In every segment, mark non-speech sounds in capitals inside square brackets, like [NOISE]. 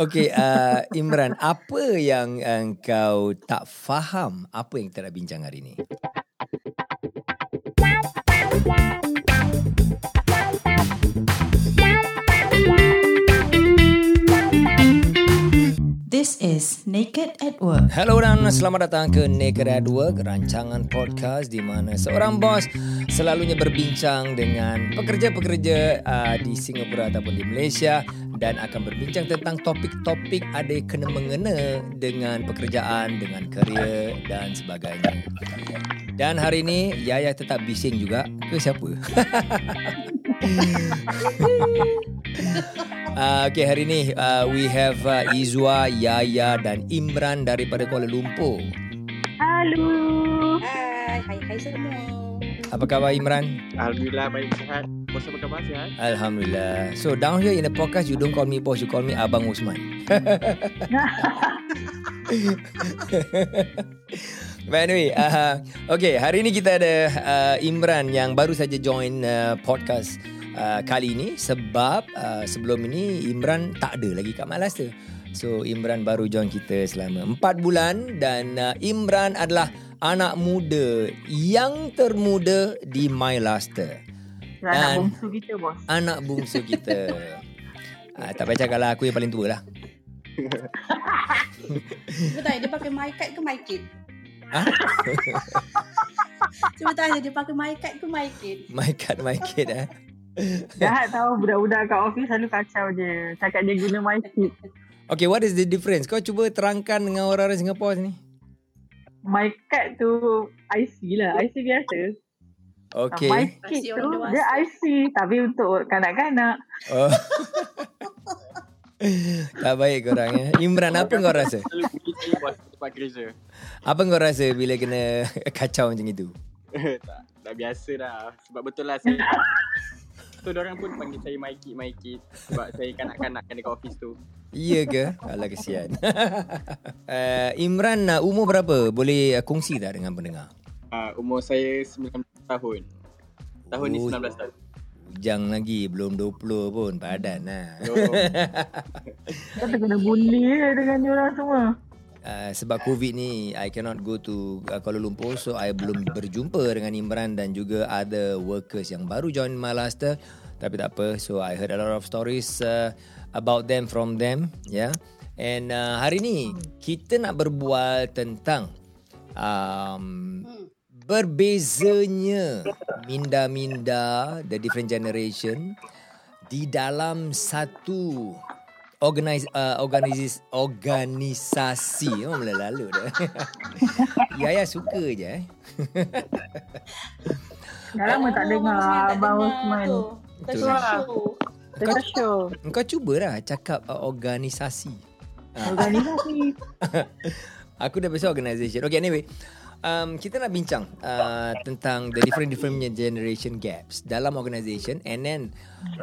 Okay, uh, Imran, apa yang engkau tak faham apa yang kita nak bincang hari ini? This is Naked at Work. Hello dan selamat datang ke Naked at Work, rancangan podcast di mana seorang bos selalunya berbincang dengan pekerja-pekerja uh, di Singapura ataupun di Malaysia dan akan berbincang tentang topik-topik ada kena mengena dengan pekerjaan, dengan kerja dan sebagainya. Dan hari ini Yaya tetap bising juga ke siapa? [LAUGHS] Uh, okay, hari ni uh, we have uh, Izwa, Yaya dan Imran daripada Kuala Lumpur. Halo. Hai, hai, hai semua. Apa khabar Imran? Alhamdulillah baik sihat. Bos apa khabar sihat? Alhamdulillah. So down here in the podcast, you don't call me boss, you call me Abang Usman. [LAUGHS] But anyway, uh, okay, hari ni kita ada uh, Imran yang baru saja join uh, podcast uh, kali ini sebab uh, sebelum ini Imran tak ada lagi kat Malasta. So Imran baru join kita selama 4 bulan dan uh, Imran adalah anak muda yang termuda di Mylaster. Anak Dan- bongsu kita bos. Anak bungsu kita. uh, [LAUGHS] tak payah cakap lah aku yang paling tua lah. Cuba tanya dia pakai mic card ke mic kit? Ha? [LAUGHS] Cuba tanya dia pakai mic card ke mic kit? My card, my kid eh. Jahat tahu budak-budak kat office selalu kacau je. Cakap dia guna mic kit. Okay, what is the difference? Kau cuba terangkan dengan orang-orang Singapura sini. Mic card tu IC lah. IC biasa. Okay. Mic kit IC tu dia IC. Tapi untuk kanak-kanak. Oh. [LAUGHS] tak baik korang ya. Imran, apa kau rasa? Apa kau rasa bila kena [LAUGHS] kacau macam itu? [LAUGHS] tak, dah biasa dah. Sebab betul lah saya. tu orang pun panggil saya Mikey, Mikey. Sebab saya kanak-kanak kan dekat office tu. Iya ke? Alah kesian. uh, [LAUGHS] Imran, uh, umur berapa? Boleh uh, kongsi tak dengan pendengar? Uh, umur saya 19 tahun. Tahun ni Oh. 19 tahun. Bujang lagi, belum 20 pun. Padan lah. Tak kena bully dengan diorang semua. Uh, sebab COVID ni I cannot go to uh, Kuala Lumpur so I belum berjumpa dengan Imran dan juga other workers yang baru join Malaster tapi tak apa so I heard a lot of stories uh, about them from them yeah and uh, hari ni kita nak berbual tentang um, berbezanya minda-minda the different generation di dalam satu organize uh, organizis, organisasi oh mula lalu dah. [LAUGHS] Yaya suka je eh. Dah lama tak dengar Abang Osman. Tak Betul. Show. Kau cubalah cakap uh, organisasi. [LAUGHS] Organisasi. [LAUGHS] Aku dah biasa organisation. Okay anyway. Um, kita nak bincang uh, tentang the different different generation gaps dalam organisation and then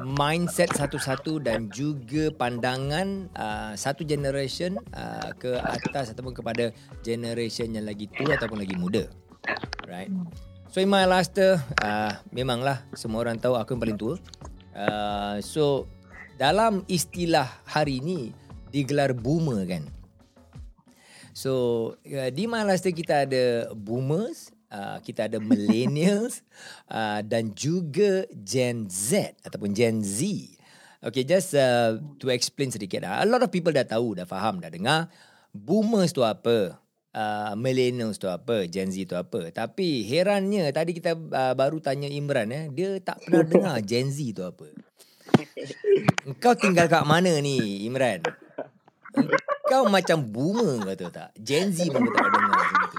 mindset satu-satu dan juga pandangan uh, satu generation uh, ke atas ataupun kepada generation yang lagi tua ataupun lagi muda. Right. So in my last uh, memanglah semua orang tahu aku yang paling tua. Uh, so dalam istilah hari ini digelar boomer kan. So uh, di Malaysia kita ada boomers, uh, kita ada millennials [LAUGHS] uh, dan juga Gen Z ataupun Gen Z. Okay, just uh, to explain sedikit. Uh, a lot of people dah tahu, dah faham, dah dengar. Boomers tu apa? Uh, millennials tu apa? Gen Z tu apa? Tapi herannya tadi kita uh, baru tanya Imran eh, dia tak pernah [LAUGHS] dengar Gen Z tu apa. Kau tinggal kat mana ni Imran? Kau macam boomer kau tahu tak? Gen Z pun tak pernah dengar macam tu.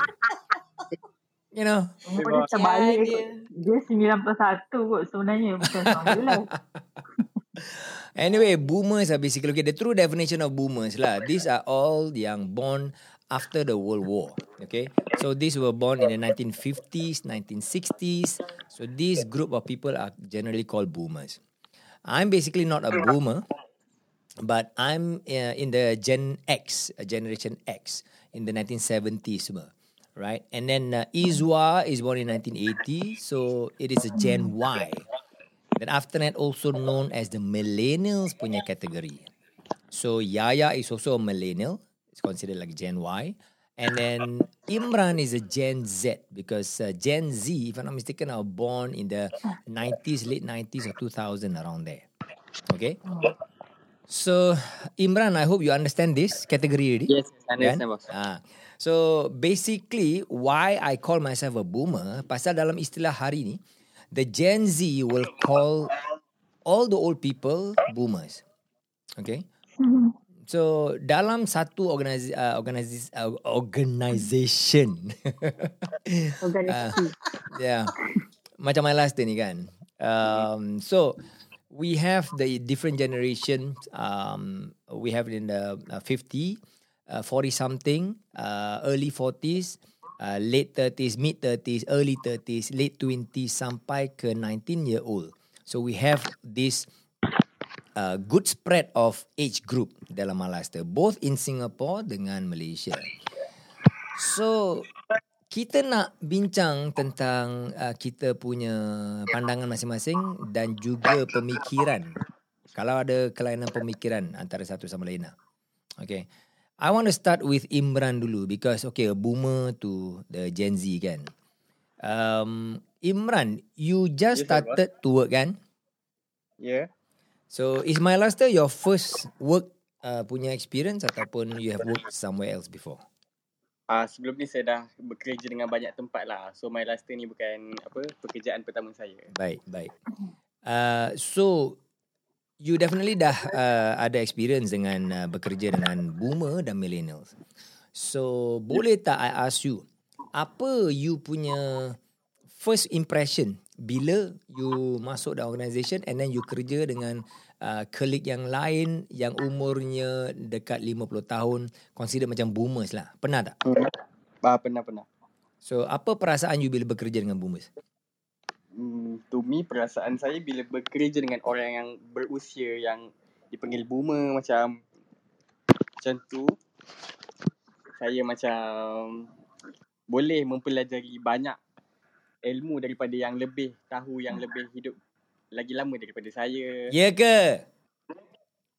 You know? Umur dia terbalik. Dia 91 kot sebenarnya. Bukan [LAUGHS] 19. Anyway, boomers are basically okay. The true definition of boomers lah. These are all yang born after the World War. Okay, so these were born in the 1950s, 1960s. So this group of people are generally called boomers. I'm basically not a boomer, but I'm uh, in the Gen X, uh, Generation X, in the 1970s semua. Right, and then uh, Izwa is born in 1980, so it is a Gen Y. Then after that also known as the millennials punya category. So Yaya is also a millennial. It's considered like Gen Y. And then Imran is a Gen Z because uh, Gen Z, if I'm not mistaken, are born in the 90s, late 90s or 2000 around there. Okay. So Imran, I hope you understand this category already. Yes, I understand boss. Ah. So basically why I call myself a boomer pasal dalam istilah hari ni the Gen Z will call all the old people boomers. Okay? So dalam satu organiz, uh, organiz, uh, organization [LAUGHS] Organisasi. yeah. Macam my last ni kan. Um, so we have the different generations. Um, we have in the uh, 50, uh, 40 something, uh, early 40s, uh, late 30s, mid 30s, early 30s, late 20s sampai ke 19 year old. So we have this uh, good spread of age group dalam Malaster, both in Singapore dengan Malaysia. So kita nak bincang tentang uh, kita punya pandangan masing-masing dan juga pemikiran. Kalau ada kelainan pemikiran antara satu sama lain lah. Okay. I want to start with Imran dulu because okay, a boomer to the Gen Z kan. Um, Imran, you just Yes, started to work kan? Yeah. So is my last your first work uh, punya experience ataupun you have worked somewhere else before? Ah sebelum ni saya dah bekerja dengan banyak tempat lah. So my last ni bukan apa pekerjaan pertama saya. Baik, baik. Uh, so you definitely dah uh, ada experience dengan uh, bekerja dengan boomer dan millennials. So boleh tak I ask you apa you punya first impression bila you masuk dalam organisation and then you kerja dengan uh, colleague yang lain yang umurnya dekat 50 tahun consider macam boomers lah. Pernah tak? Ah pernah pernah. So apa perasaan you bila bekerja dengan boomers? Hmm, to me perasaan saya bila bekerja dengan orang yang berusia yang dipanggil boomer macam macam tu saya macam boleh mempelajari banyak ilmu daripada yang lebih tahu yang lebih hidup lagi lama daripada saya. Ya ke?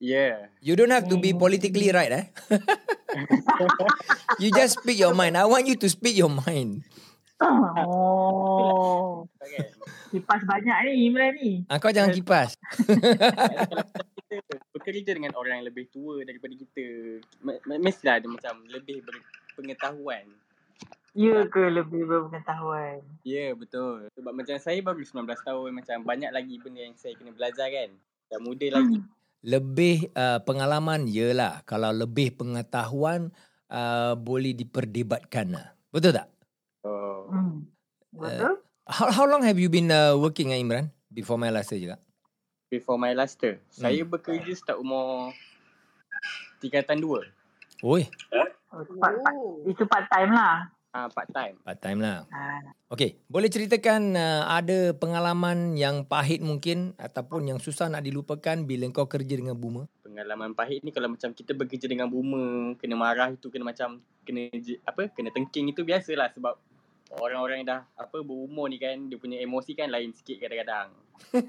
Yeah. You don't have to be politically right eh. [LAUGHS] you just speak your mind. I want you to speak your mind. Oh. Kan? [LAUGHS] Kipas banyak ni Imran ni. Ah, kau jangan kipas. kita [LAUGHS] bekerja dengan orang yang lebih tua daripada kita me- me- mestilah ada macam lebih berpengetahuan. Ya ke lebih berpengetahuan? Ya yeah, betul. Sebab macam saya baru 19 tahun macam banyak lagi benda yang saya kena belajar kan. Dah muda lagi. Lebih uh, pengalaman yelah. Kalau lebih pengetahuan uh, boleh diperdebatkan lah. Betul tak? Oh. Hmm. Betul? How, how long have you been uh, working uh, Imran? Before my last year juga. Before my last year, Hmm. saya bekerja start umur tingkatan 2. Oi, Oh, part, part, itu part time lah. Ah part time. part time lah. Ha. Okay, boleh ceritakan uh, ada pengalaman yang pahit mungkin ataupun yang susah nak dilupakan bila kau kerja dengan boomer? Pengalaman pahit ni kalau macam kita bekerja dengan boomer, kena marah itu kena macam kena apa kena tengking itu biasalah sebab orang-orang yang dah apa berumur ni kan dia punya emosi kan lain sikit kadang-kadang. [LAUGHS]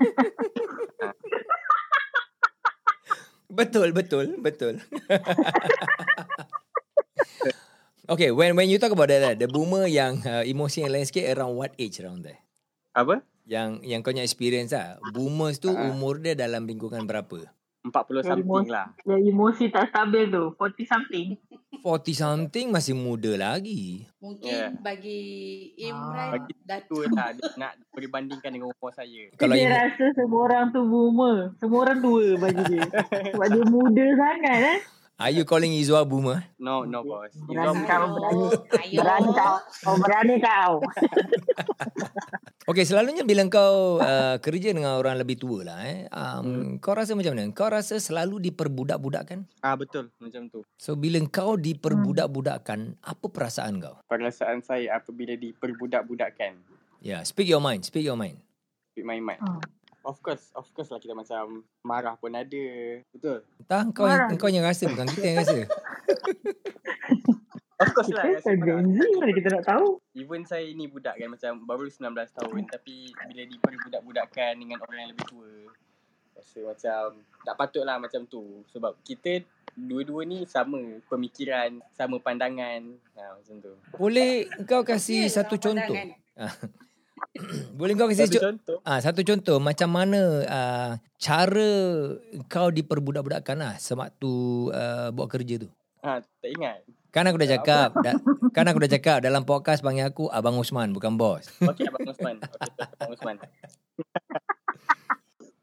Betul, betul, betul. [LAUGHS] okay, when when you talk about that, the boomer yang uh, emosi yang lain sikit around what age around there? Apa? Yang yang kau punya experience lah. Boomers tu Ah. umur dia dalam lingkungan berapa? 40 Yang something emosi, lah. yang emosi tak stabil tu. 40 something. 40 something masih muda lagi. Mungkin Yeah. bagi Imran Bagi dah Tu lah nak berbandingkan dengan umur saya. [LAUGHS] Kalau dia emo- rasa semua orang tu boomer. Semua orang tua bagi dia. [LAUGHS] Sebab dia muda sangat eh. Are you calling Izwa boomer? No, no boss. Berani kau, berani. Berani kau. Oh, berani kau. [LAUGHS] Okay, selalunya bila kau [LAUGHS] uh, kerja dengan orang lebih tua lah eh, um, kau rasa macam mana? Kau rasa selalu diperbudak-budakkan? Ah betul macam tu. So bila kau diperbudak-budakkan, apa perasaan kau? Perasaan saya apabila diperbudak-budakkan. Ya, yeah, speak your mind, speak your mind. Speak my mind. Hmm. Of course, of course lah kita macam marah pun ada. Betul. Entah kau Marah. kau yang rasa bukan kita yang rasa. [LAUGHS] Of course lah. Kita rasa kan marah. Gen Z mana kita nak tahu. Even saya ni budak kan macam baru 19 tahun tapi bila diperbudak-budakkan dengan orang yang lebih tua Rasa macam tak patut lah macam tu. Sebab kita dua-dua ni sama pemikiran, sama pandangan. Ha, macam tu. Boleh kau kasih Okey, satu contoh? pandangan. [COUGHS] Boleh kau kasih Satu co- contoh. Ah, satu contoh macam mana uh, cara kau diperbudak-budakkan lah sewaktu uh, buat kerja tu. Ha, tak ingat. Kan aku dah cakap, da, kan aku dah cakap dalam podcast panggil aku Abang Usman bukan bos. Okey Abang Osman. Okey Abang Osman.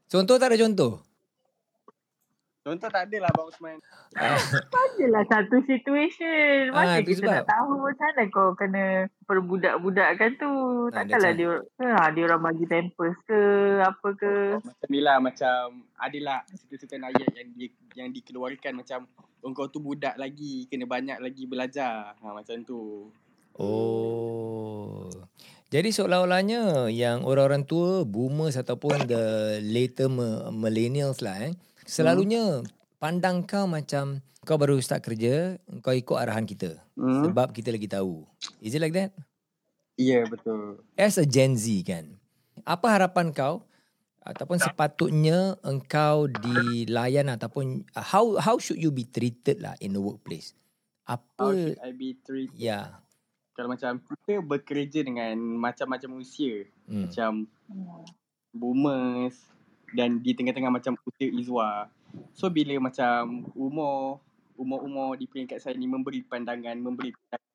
Contoh tak ada contoh? Contoh tak ada lah Abang Osman. Adalah satu situation. Ah, Macam tu kita sebab. tak tahu macam mana kau kena perbudak-budakkan tu. Ah, Takkanlah that's dia, ha, dia orang bagi pampers ke apa ke. Macam ni lah macam adalah sesuatu ayat yang di, yang dikeluarkan macam engkau tu budak lagi kena banyak lagi belajar. Ha macam tu. Oh. Jadi seolah-olahnya yang orang-orang tua, boomers ataupun the later millennials lah eh. Selalunya pandang kau macam kau baru start kerja, kau ikut arahan kita. Hmm. Sebab kita lagi tahu. Is it like that? Ya yeah, betul. As a Gen Z kan. Apa harapan kau ataupun sepatutnya engkau dilayan ataupun uh, how how should you be treated lah in the workplace? How Apa should I be treated? ya. Kalau macam kita bekerja dengan macam-macam usia. Hmm. Macam boomers dan di tengah-tengah macam usia Izwa. So bila macam umur umur-umur di peringkat saya ni memberi pandangan, memberi pandangan.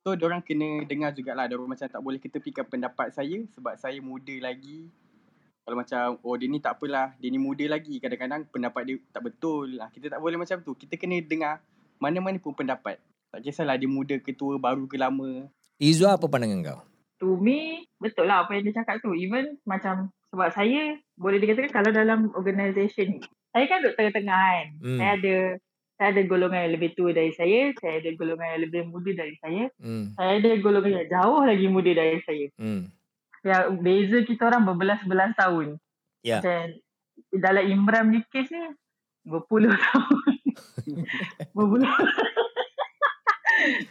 So orang kena dengar jugalah Diorang macam tak boleh ketepikan pendapat saya sebab saya muda lagi. Kalau macam oh dia ni tak apalah, dia ni muda lagi. Kadang-kadang pendapat dia tak betul. Lah kita tak boleh macam tu. Kita kena dengar mana-mana pun pendapat. Tak kisahlah dia muda ke tua, baru ke lama. Izwa apa pandangan kau? To me, betul lah apa yang dia cakap tu. Even macam sebab saya boleh dikatakan kalau dalam organisation ni. Saya kan duduk tengah-tengah kan. Hmm. Saya ada saya ada golongan yang lebih tua dari saya. Saya ada golongan yang lebih muda dari saya. Hmm. Saya ada golongan yang jauh lagi muda dari saya. Hmm. Yang beza kita orang berbelas-belas tahun. Ya. Dan dalam Imran ni kes ni berpuluh [LAUGHS] tahun. berpuluh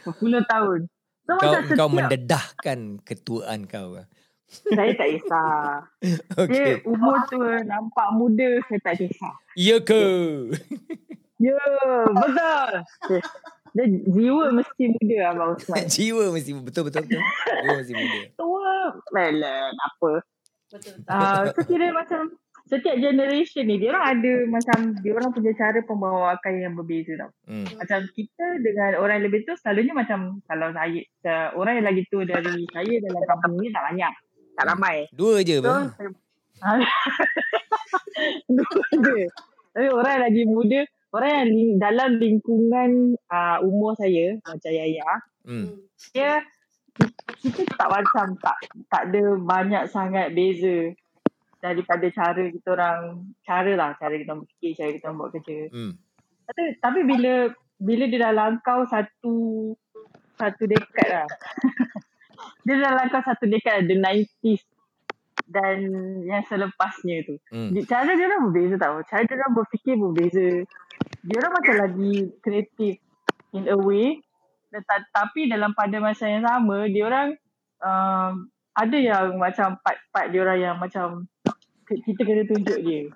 berpuluh tahun. So Kau kau setiap mendedahkan ketuaan kau. saya tak kisah. [LAUGHS] Dia Okey. umur tu nampak muda saya tak kisah. Ya ke? Ya, betul. [LAUGHS] Dia, jiwa mesti muda Abang Usman. [LAUGHS] Jiwa mesti betul betul betul. Jiwa mesti muda. [LAUGHS] Tua, mela, apa. Betul. Uh, so kira macam setiap generation ni dia orang ada macam dia orang punya cara pembawakan yang berbeza tau. Hmm. Macam kita dengan orang yang lebih tu selalunya macam kalau saya uh, orang yang lagi tua dari saya dalam kampung ni tak banyak. Tak ramai. Dua je So, [LAUGHS] Dua je. Tapi orang yang lagi muda, orang yang ling, dalam lingkungan uh, umur saya, macam Yaya, Hmm. dia kita tak macam tak tak ada banyak sangat beza daripada cara kita orang cara lah cara kita orang berfikir cara kita orang buat kerja Hmm. tapi, tapi bila bila dia dah langkau satu satu dekad lah [LAUGHS] dia dah langkau satu dekad the 90s dan yang selepasnya tu Hmm. Cara dia orang berbeza tau. Cara dia orang berfikir berbeza. Dia orang macam lagi kreatif in a way. Teta- Tapi dalam pada masa yang sama, dia orang um, ada yang macam part-part dia orang yang macam kita kena tunjuk dia.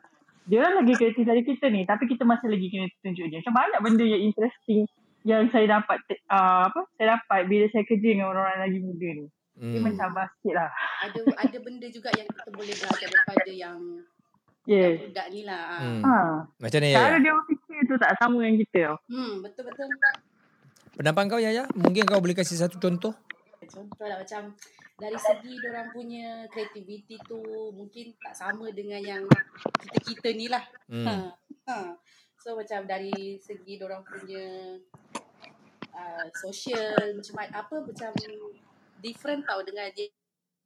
Dia orang lagi kreatif dari kita ni tapi kita masih lagi kena tunjuk dia. Macam banyak benda yang interesting yang saya dapat uh, apa saya dapat bila saya kerja dengan orang-orang lagi muda ni. Dia Hmm. macam basket lah. Ada ada benda juga yang kita boleh belajar daripada yang Yes. budak ni lah. Hmm. Ha. Macam Cara ya? dia orang tu tak sama dengan kita tau. Hmm, betul betul. Pendapat kau Yaya? Mungkin kau boleh kasih satu contoh? Contoh lah macam dari segi orang punya kreativiti tu mungkin tak sama dengan yang kita-kita ni lah. Hmm. Ha. ha. So macam dari segi orang punya uh, social macam apa macam different tau dengan dia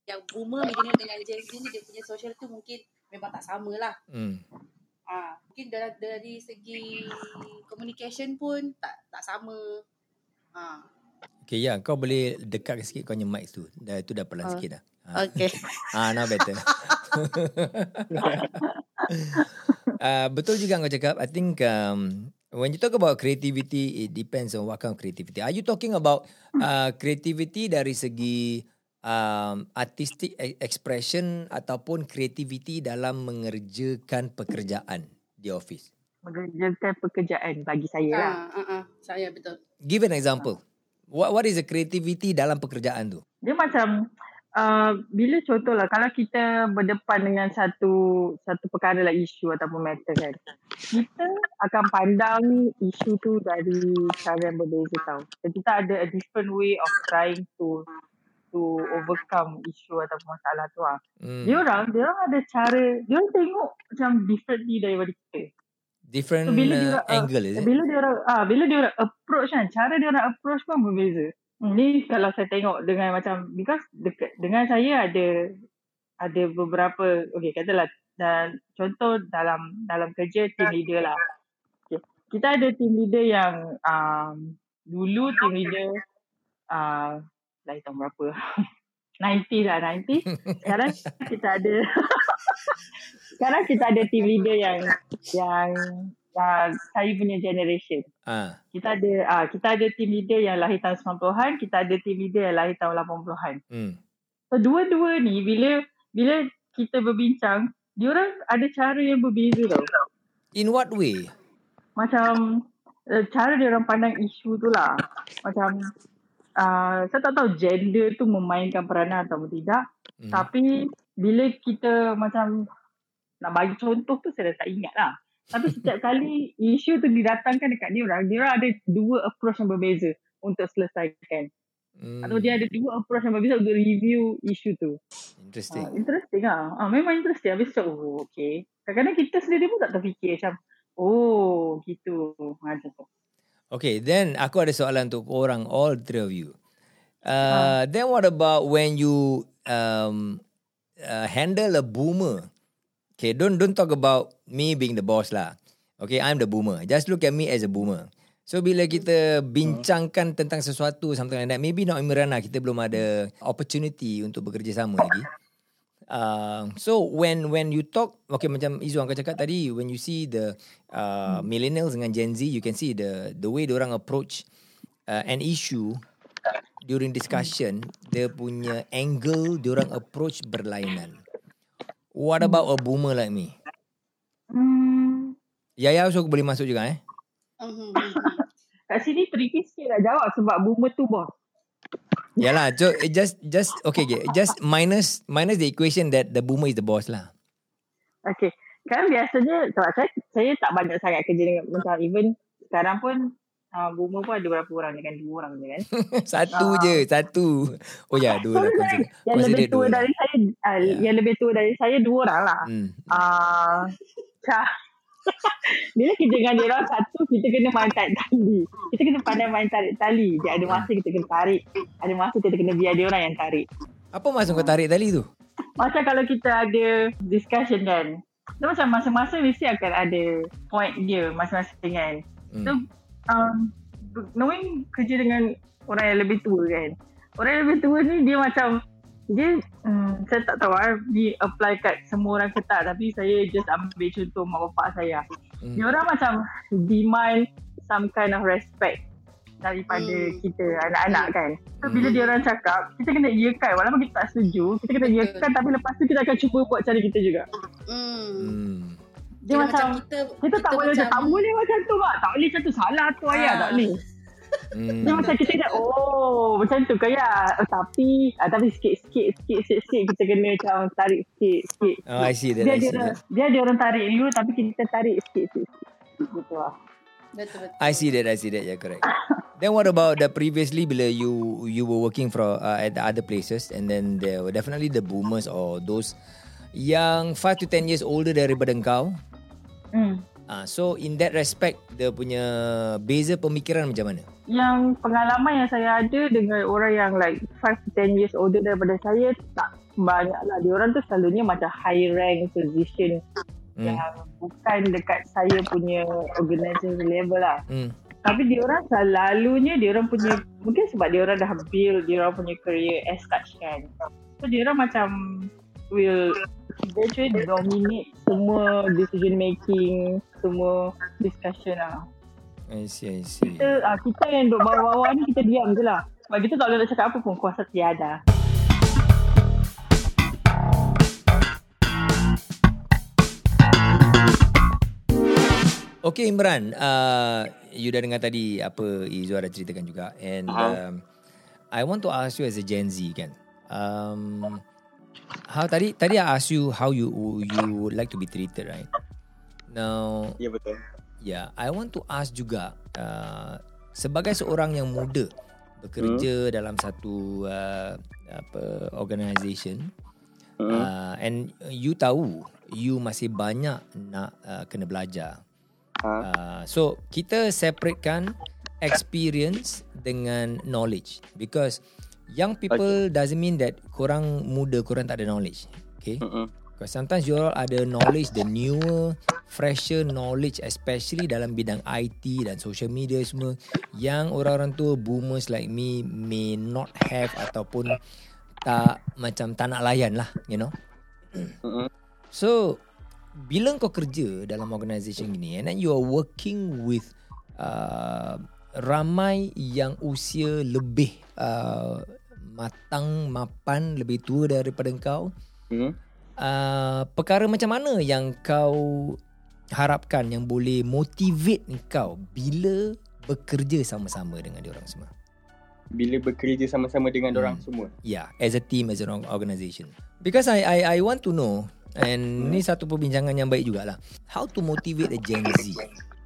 yang boomer millennial dengan Gen Z ni dia punya social tu mungkin memang tak sama lah. Hmm. Ah, mungkin dari, dari segi communication pun tak tak sama. Ah. Okay ya, kau boleh dekatkan sikit kau punya mic tu. Dah tu dah pelan Oh. sikit dah. Ha. Okay. [LAUGHS] Ah, now better. uh, [LAUGHS] betul juga kau cakap. I think um, when you talk about creativity, it depends on what kind of creativity. Are you talking about uh, creativity dari segi um, artistic e- expression ataupun creativity dalam mengerjakan pekerjaan di office? Mengerjakan pekerjaan bagi saya lah. Ah, ah, ah, saya betul. Give an example. What what is the creativity dalam pekerjaan tu? Dia macam uh, bila contohlah kalau kita berdepan dengan satu satu perkara lah isu ataupun matter kan. Kita akan pandang isu tu dari cara yang berbeza tau. Dan kita ada a different way of trying to to overcome isu ataupun masalah tu lah. Hmm. Dia orang, dia orang ada cara, dia orang tengok macam differently daripada kita. Different So, bila uh, dia orang, ah, angle is it? Bila dia orang ah bila dia orang approach kan, cara dia orang approach pun berbeza. Hmm, ni kalau saya tengok dengan macam because dekat dengan saya ada ada beberapa okey katalah dan contoh dalam dalam kerja team leader lah. Okay. Kita ada team leader yang um, dulu team leader uh, lain tahun berapa [LAUGHS] 90 lah 90 sekarang kita ada [LAUGHS] sekarang kita ada team leader yang yang uh, saya punya generation Ah, kita ada ah kita ada team leader yang lahir tahun 90-an, kita ada team leader yang lahir tahun 80-an. hmm. So dua-dua ni bila bila kita berbincang, diorang ada cara yang berbeza tau. In what way? Macam uh, cara diorang pandang isu tu lah. Macam uh, saya tak tahu gender tu memainkan peranan atau tidak. Hmm. Tapi bila kita macam nak bagi contoh tu saya dah tak ingat lah. Tapi setiap kali isu tu didatangkan dekat dia orang, dia orang ada dua approach yang berbeza untuk selesaikan. Hmm. Atau dia ada dua approach yang berbeza untuk review isu tu. Interesting. Ha, interesting lah. Ha, memang interesting. Habis macam, oh okay. Kadang-kadang kita sendiri pun tak terfikir macam, oh gitu. Macam tu. Okay, then aku ada soalan untuk korang, all three of you. Uh, Ah. Then what about when you um, uh, handle a boomer? Okay, don't don't talk about me being the boss lah. Okay, I'm the boomer. Just look at me as a boomer. So bila kita bincangkan tentang sesuatu something like that, maybe not Imirana, kita belum ada opportunity untuk bekerja sama lagi. Uh, so when when you talk okay macam Izu kau cakap tadi when you see the uh, millennials dengan Gen Z you can see the the way orang approach uh, an issue during discussion dia punya angle orang approach berlainan. What about a boomer like me? Hmm, Yaya so aku boleh masuk juga eh. [LAUGHS] Kat sini tricky sikit nak jawab sebab boomer tu bos. Yalah, so just just okay, okay, just minus minus the equation that the boomer is the boss lah. Okay. Kan biasanya sebab saya, saya tak banyak sangat kerja dengan macam even sekarang pun uh, boomer pun ada berapa orang dengan dua orang je kan. [LAUGHS] satu Ah. je, satu. Oh ya, dua lah. Sorry, Consider, yang consider lebih tua dua lah. dari saya uh, Ya. yang lebih tua dari saya dua orang lah. Hmm. Ah, uh, bila kita dengan dia orang satu kita kena main tarik tali. Kita kena pandai main tarik tali. Dia ada masa kita kena tarik, ada masa kita kena biar dia orang yang tarik. Apa maksud kau tarik tali tu? Macam kalau kita ada discussion kan. Dia macam masa-masa mesti akan ada point dia masing-masing kan. So Hmm. um, knowing kerja dengan orang yang lebih tua kan. Orang yang lebih tua ni dia macam dia hmm, saya tak tahu lah ni apply kat semua orang ke tak tapi saya just ambil contoh mak bapak saya. Hmm. Dia orang macam demand some kind of respect daripada Hmm. kita anak-anak kan. So bila Hmm. dia orang cakap, kita kena iakan walaupun kita tak setuju, kita kena iakan tapi lepas tu kita akan cuba buat cara kita juga. Hmm. Hmm. Dia Kira macam, kita kita, tak boleh macam, tak boleh macam tu mak. Tak boleh macam tu salah tu ayah Ah. tak boleh. Hmm. Dia macam kita dah oh macam tu ya. Oh, tapi ah, tapi sikit-sikit sikit sikit kita kena macam tarik sikit sikit. Oh, I see that. Dia I ada see orang, that. dia ada orang tarik dulu tapi kita tarik sikit sikit. Gitu lah. Betul betul. I see that. I see that. Yeah, correct. [LAUGHS] then what about the previously bila you you were working for uh, at the other places and then there were definitely the boomers or those yang 5 to 10 years older daripada engkau. Hmm. Ah, so in that respect dia punya beza pemikiran macam mana? Yang pengalaman yang saya ada dengan orang yang like 5 to 10 years older daripada saya tak banyak lah. Dia orang tu selalunya macam high rank position Hmm. yang bukan dekat saya punya organisation level lah. Hmm. Tapi dia orang selalunya dia orang punya mungkin sebab dia orang dah build dia orang punya career as such kan. So dia orang macam will eventually dominate semua decision making, semua discussion lah. I see, I see. Kita, uh, kita yang duduk bawah-bawah ni, kita diam je lah. Sebab kita tak boleh nak cakap apa pun, kuasa tiada. Okay Imran, uh, you dah dengar tadi apa Izzuah dah ceritakan juga. And uh-huh. um, I want to ask you as a Gen Z kan. Um, how, tadi tadi I ask you how you you would like to be treated right? Now, yeah, betul yeah, I want to ask juga uh, sebagai seorang yang muda bekerja dalam satu uh, apa organisation Hmm. uh, and you tahu you masih banyak nak uh, kena belajar. Ha. Uh, so kita separatekan experience dengan knowledge because young people doesn't mean that korang muda korang tak ada knowledge. Okay? Mm-mm. Because sometimes you all ada knowledge, the newer, fresher knowledge especially dalam bidang IT dan social media semua yang orang-orang tua boomers like me may not have ataupun tak macam tak nak layan lah, you know. Mm-mm. So bila kau kerja dalam organisation gini and then you are working with uh, ramai yang usia lebih uh, matang, mapan, lebih tua daripada kau, Hmm. Uh, perkara macam mana yang kau harapkan yang boleh motivate kau bila bekerja sama-sama dengan diorang semua? Bila bekerja sama-sama dengan Hmm. orang semua. Yeah, as a team, as an organisation. Because I I I want to know and ni satu perbincangan yang baik jugalah. How to motivate a Gen Z?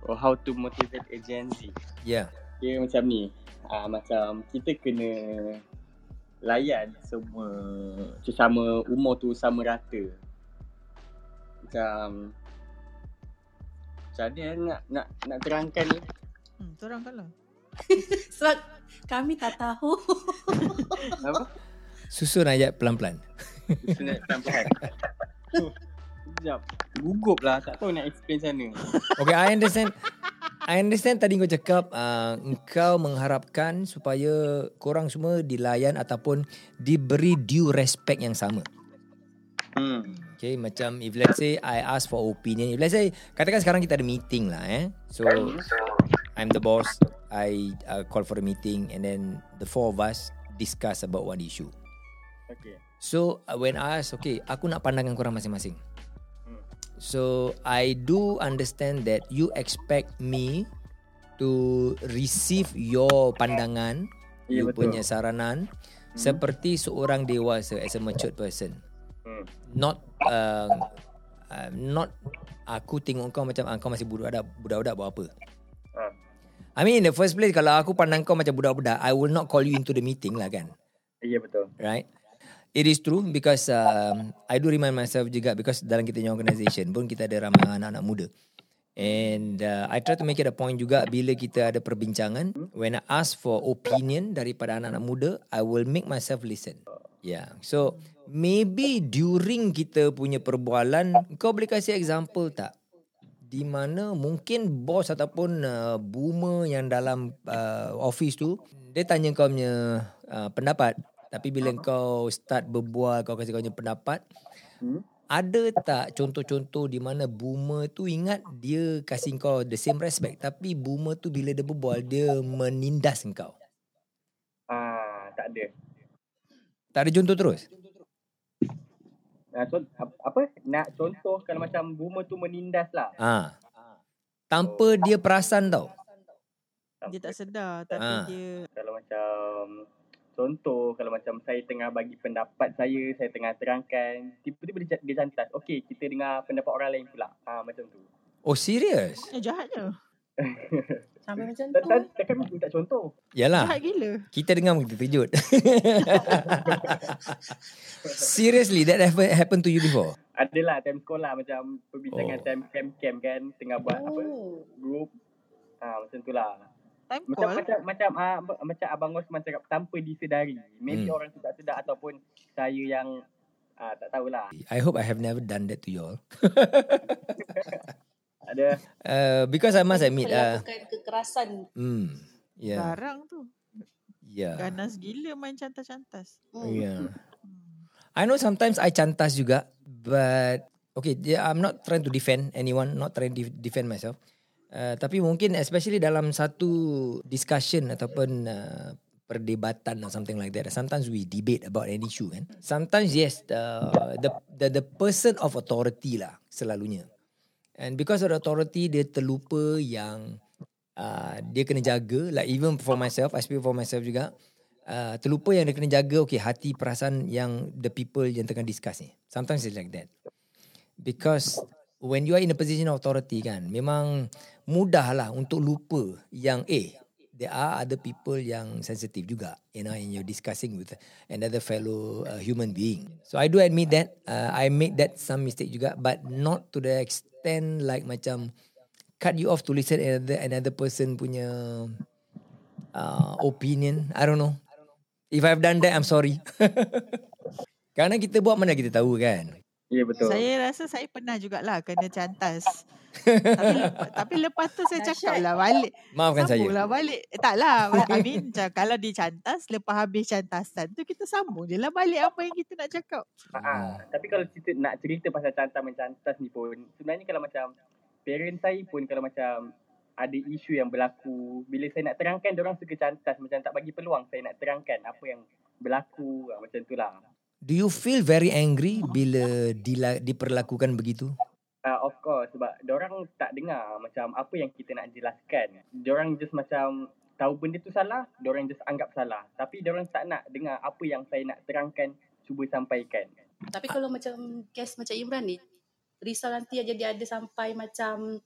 Or how to motivate a Gen Z. Yeah. Dia macam ni. Ah macam kita kena layan semua sesama umur tu sama rata. Macam macam mana eh nak nak nak terangkan ni? Hmm, terangkan lah. [LAUGHS] Sebab kami tak tahu. Apa? Susun ayat pelan-pelan. Kita nak pelan-pelan. [LAUGHS] Sekejap. Gugup lah. Tak tahu nak explain mana. [LAUGHS] Okay, I understand. I understand tadi kau cakap uh, engkau mengharapkan supaya korang semua dilayan ataupun diberi due respect yang sama. Hmm. Okay, macam if let's say I ask for opinion. If let's say, katakan sekarang kita ada meeting lah eh. So, I'm the boss. I uh, call for a meeting and then the four of us discuss about one issue. Okay. So, uh, when I ask, okay, aku nak pandangan korang masing-masing. Hmm. So, I do understand that you expect me to receive your pandangan, Ya, you betul. punya saranan seperti seorang dewasa as a matured person. Hmm. Not uh, uh, not aku tengok kau macam ah, kau masih budak-budak budak-budak buat apa. Ha. I mean in the first place kalau aku pandang kau macam budak-budak, I will not call you into the meeting lah kan. Ya betul. Right? It is true because um, I do remind myself juga because dalam kita punya organisation pun kita ada ramai anak-anak muda. And uh, I try to make it a point juga bila kita ada perbincangan, when I ask for opinion daripada anak-anak muda, I will make myself listen. Yeah. So maybe during kita punya perbualan, kau boleh kasih example tak? Di mana mungkin bos ataupun uh, boomer yang dalam uh, office tu, dia tanya kau punya uh, pendapat. Tapi bila kau start berbual, kau kasih kau punya pendapat, Hmm. ada tak contoh-contoh di mana boomer tu ingat dia kasih kau the same respect tapi boomer tu bila dia berbual dia menindas kau. Ah, tak ada. Tak ada contoh terus? Nah, so, ap- apa nak contoh kalau macam boomer tu menindas lah. Ha. Tanpa dia perasan tau. Dia tak sedar tapi Ah. dia Kalau macam contoh kalau macam saya tengah bagi pendapat saya, saya tengah terangkan, tiba-tiba dia, dia cantas. Okey, kita dengar pendapat orang lain pula. Ah macam tu. Oh serius? eh, jahatnya. [LAUGHS] Sampai macam tu. tak takkan minta contoh. Yalah. Jahat gila. Kita dengar pun kita terkejut. [LAUGHS] Seriously, that ever happened to you before? Adalah time sekolah macam perbincangan Oh. time camp-camp kan tengah buat apa Oh. group. Ah macam tu lah. Time Macam call. macam macam ah, ab- macam abang Osman cakap tanpa disedari. Maybe Hmm. orang tu tak sedar ataupun saya yang ah tak tahulah. I hope I have never done that to you all. [LAUGHS] Ada Uh, because I must admit, uh, Melakukan kekerasan. hmm, yeah, Garang tu. yeah, Ganas gila main cantas-cantas. Hmm. yeah. Hmm. I know sometimes I cantas juga, but okay, yeah, I'm not trying to defend anyone, not trying to defend myself. Uh, tapi mungkin especially dalam satu discussion ataupun uh, perdebatan or something like that. Sometimes we debate about an issue kan. Sometimes yes, the the the, the person of authority lah selalunya. And because of the authority, dia terlupa yang uh, dia kena jaga. Like even for myself, I speak for myself juga. Uh, terlupa yang dia kena jaga, okay, hati perasaan yang the people yang tengah discuss ni. Sometimes it's like that. Because when you are in a position of authority kan, memang mudah lah untuk lupa yang eh, there are other people yang sensitive juga, you know, and you're discussing with another fellow uh, human being. So I do admit that uh, I make that some mistake juga, but not to the extent like macam cut you off to listen another another person punya uh, opinion. I don't know. If I've done that, I'm sorry. [LAUGHS] Karena kita buat mana kita tahu kan. Ya betul. Saya rasa saya pernah jugalah kena cantas. Tapi, lepas, tapi lepas tu saya cakap lah balik. Maafkan saya. Sambung lah balik. Eh, tak lah. I mean macam kalau dicantas, lepas habis cantasan tu kita sambung je lah balik apa yang kita nak cakap. Ah, tapi kalau cerita nak cerita pasal cantas mencantas ni pun sebenarnya kalau macam parent saya pun kalau macam ada isu yang berlaku bila saya nak terangkan orang suka cantas macam tak bagi peluang saya nak terangkan apa yang berlaku macam tu lah. Do you feel very angry bila dila, diperlakukan begitu? Uh, of course sebab orang tak dengar macam apa yang kita nak jelaskan. Orang just macam tahu benda tu salah, orang just anggap salah. Tapi orang tak nak dengar apa yang saya nak terangkan, cuba sampaikan. Tapi kalau macam kes macam Imran ni, risau nanti jadi ada sampai macam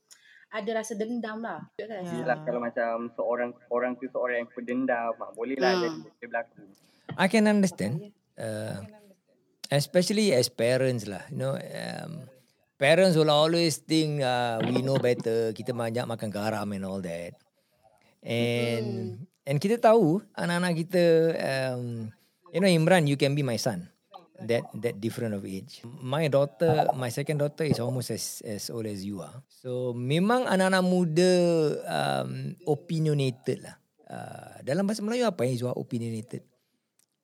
ada rasa dendam lah. Kan? Ya. Yelah kalau macam seorang orang tu seorang yang pendendam, ah, boleh lah Hmm. jadi berlaku. I can understand. Uh, especially as parents lah. You know, um, parents will always think uh, we know better. Kita banyak makan garam and all that. And and kita tahu anak-anak kita, um, you know Imran, you can be my son. That that different of age. My daughter, my second daughter is almost as as old as you are. So memang anak-anak muda um, opinionated lah. Uh, dalam bahasa Melayu apa yang Izwa opinionated?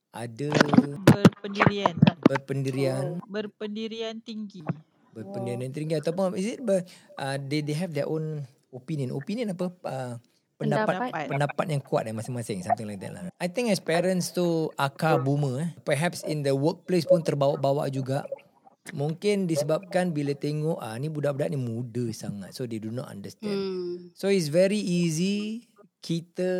Ada Berpendirian. berpendirian Berpendirian tinggi. Berpendirian tinggi ataupun is it ber, uh, they they have their own opinion. Opinion apa? Uh, pendapat. Pendapat. pendapat yang kuat eh masing-masing. Something like that lah. I think as parents tu akar boomer eh. Perhaps in the workplace pun terbawa-bawa juga. Mungkin disebabkan bila tengok ah ni budak-budak ni muda sangat. So they do not understand. Hmm. so it's very easy kita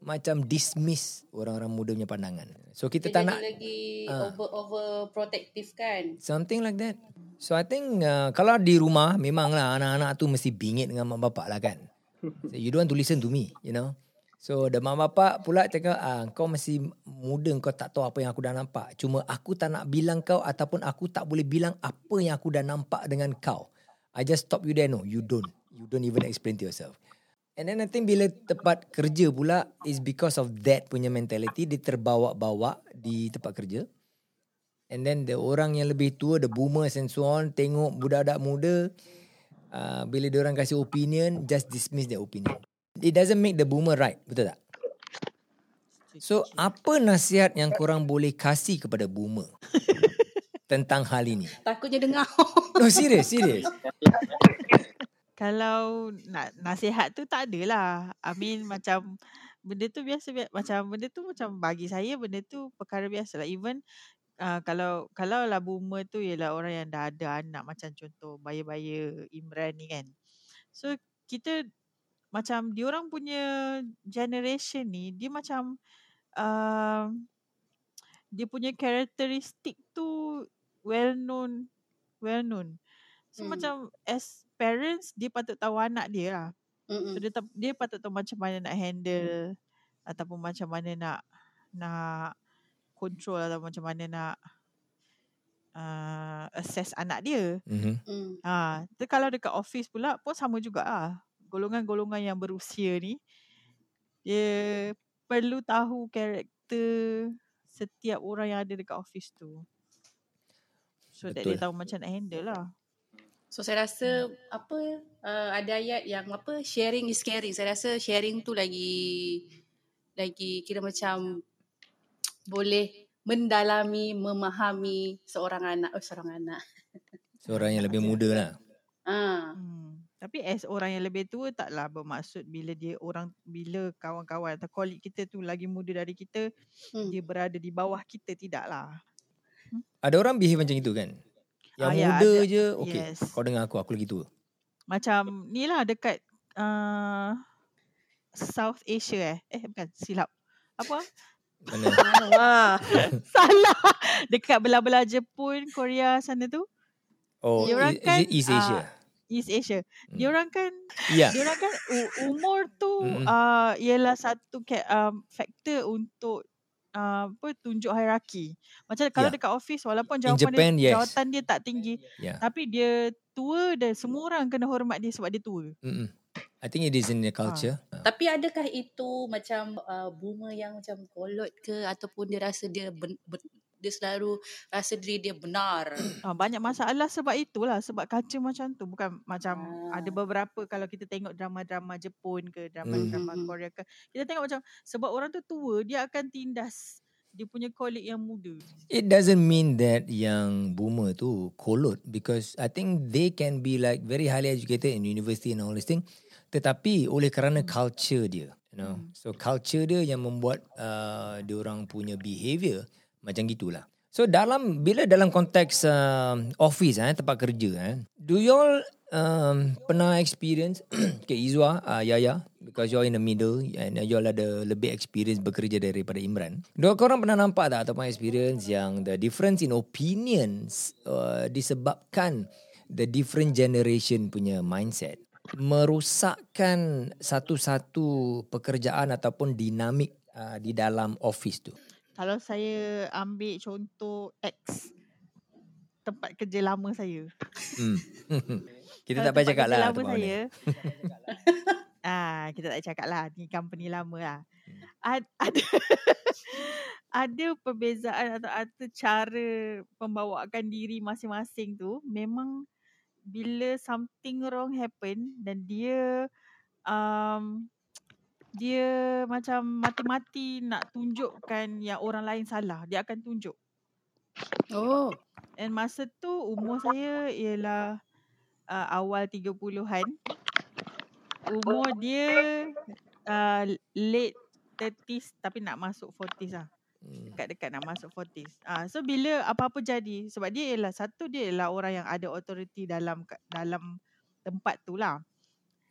macam dismiss orang-orang muda punya pandangan so kita Dia tak jadi nak lagi Ah. over over protective kan. Something like that. So I think uh, kalau di rumah memanglah anak-anak tu mesti bingit dengan mak bapak lah kan. So, you don't want to listen to me, you know. So the mak bapak pula cakap, ah, kau masih muda kau tak tahu apa yang aku dah nampak. Cuma aku tak nak bilang kau ataupun aku tak boleh bilang apa yang aku dah nampak dengan kau. I just stop you there. No, you don't. You don't even explain to yourself. And then I think bila tempat kerja pula is because of that punya mentality dia terbawa-bawa di tempat kerja. And then the orang yang lebih tua, the boomers and so on, tengok budak-budak muda, uh, bila dia orang kasih opinion, just dismiss their opinion. It doesn't make the boomer right, betul tak? So, apa nasihat yang korang boleh kasih kepada boomer [LAUGHS] tentang hal ini? Takutnya dengar. No, serious, serious. [LAUGHS] Kalau nak nasihat tu tak adalah. I mean macam benda tu biasa bi- macam benda tu macam bagi saya benda tu perkara biasa lah. Even uh, kalau kalau lah boomer tu ialah orang yang dah ada anak macam contoh baya-baya Imran ni kan. So kita macam diorang punya generation ni dia macam uh, dia punya karakteristik tu well known well known. So Hmm. macam as parents dia patut tahu anak dia lah. So Mm-mm. dia ta- dia patut tahu macam mana nak handle ataupun macam mana nak nak control atau macam mana nak uh, assess anak dia. Mm-hmm. Mm. Ha, tu kalau dekat office pula pun sama juga ah. Golongan-golongan yang berusia ni dia perlu tahu karakter setiap orang yang ada dekat office tu. So that dia Betul. tahu macam nak handle lah. So saya rasa apa uh, ada ayat yang apa sharing is caring. Saya rasa sharing tu lagi lagi kira macam boleh mendalami, memahami seorang anak, oh seorang anak. [LAUGHS] Seorang yang lebih muda lah. Ah, Hmm. Tapi as orang yang lebih tua taklah bermaksud bila dia orang bila kawan-kawan atau colleague kita tu lagi muda dari kita hmm. dia berada di bawah kita tidaklah. Ada orang behave macam itu kan? Yang Ah, ya, muda ada. je, okay. Yes. Kau dengar aku, aku lagi tua. macam ni lah dekat uh, South Asia eh. Eh bukan silap. Apa? Mana? [LAUGHS] Wah, [LAUGHS] salah. Dekat belah-belah Jepun, Korea sana tu. Oh, Diorang is, kan, is East Asia? East Asia. Hmm. Diorang kan Ya. diorang kan umur tu Mm-mm. uh, ialah satu um, faktor untuk uh, apa tunjuk hierarki. Macam kalau Ya. dekat office walaupun jawapan Japan, dia yes. jawatan dia tak tinggi Yeah. tapi dia tua dan semua orang kena hormat dia sebab dia tua. Mm-mm. I think it is in the culture. Ah. Tapi adakah itu macam uh, boomer yang macam kolot ke ataupun dia rasa dia ben, ben, dia selalu rasa diri dia benar. [CLEARS THROAT] Ah, banyak masalah sebab itulah sebab culture macam tu bukan macam Ah. ada beberapa kalau kita tengok drama-drama Jepun ke drama-drama Mhm. Korea ke kita tengok macam sebab orang tu tua dia akan tindas dia punya kolik yang muda. It doesn't mean that yang boomer tu kolot because I think they can be like very highly educated in university and all this thing. Tetapi oleh kerana culture dia, you know. So culture dia yang membuat uh, dia orang punya behavior macam gitulah. So dalam bila dalam konteks uh, office eh tempat kerja eh, do you all um, pernah experience [CLEARS THROAT] okay Izwa, uh, Yaya because you're in the middle and you all ada lebih experience bekerja daripada Imran. Dua korang pernah nampak tak ataupun experience yang the difference in opinions uh, disebabkan the different generation punya mindset merosakkan satu-satu pekerjaan ataupun dinamik uh, di dalam office tu. Kalau saya ambil contoh X tempat kerja lama saya. Hmm. [LAUGHS] Kita Kalau tak payah tempat cakap kerja lah lama saya. [LAUGHS] ah, kita tak cakap lah ni company lama lah. Hmm. Ad, [LAUGHS] ada ada perbezaan atau ada cara pembawaan diri masing-masing tu memang bila something wrong happen dan dia um, dia macam mati-mati nak tunjukkan yang orang lain salah dia akan tunjuk Oh. and masa tu umur saya ialah uh, awal 30-an umur dia uh, late 30s tapi nak masuk 40s lah Hmm. dekat-dekat nak masuk 40s. Ah so bila apa-apa jadi sebab dia ialah satu dia ialah orang yang ada authority dalam dalam tempat tu lah.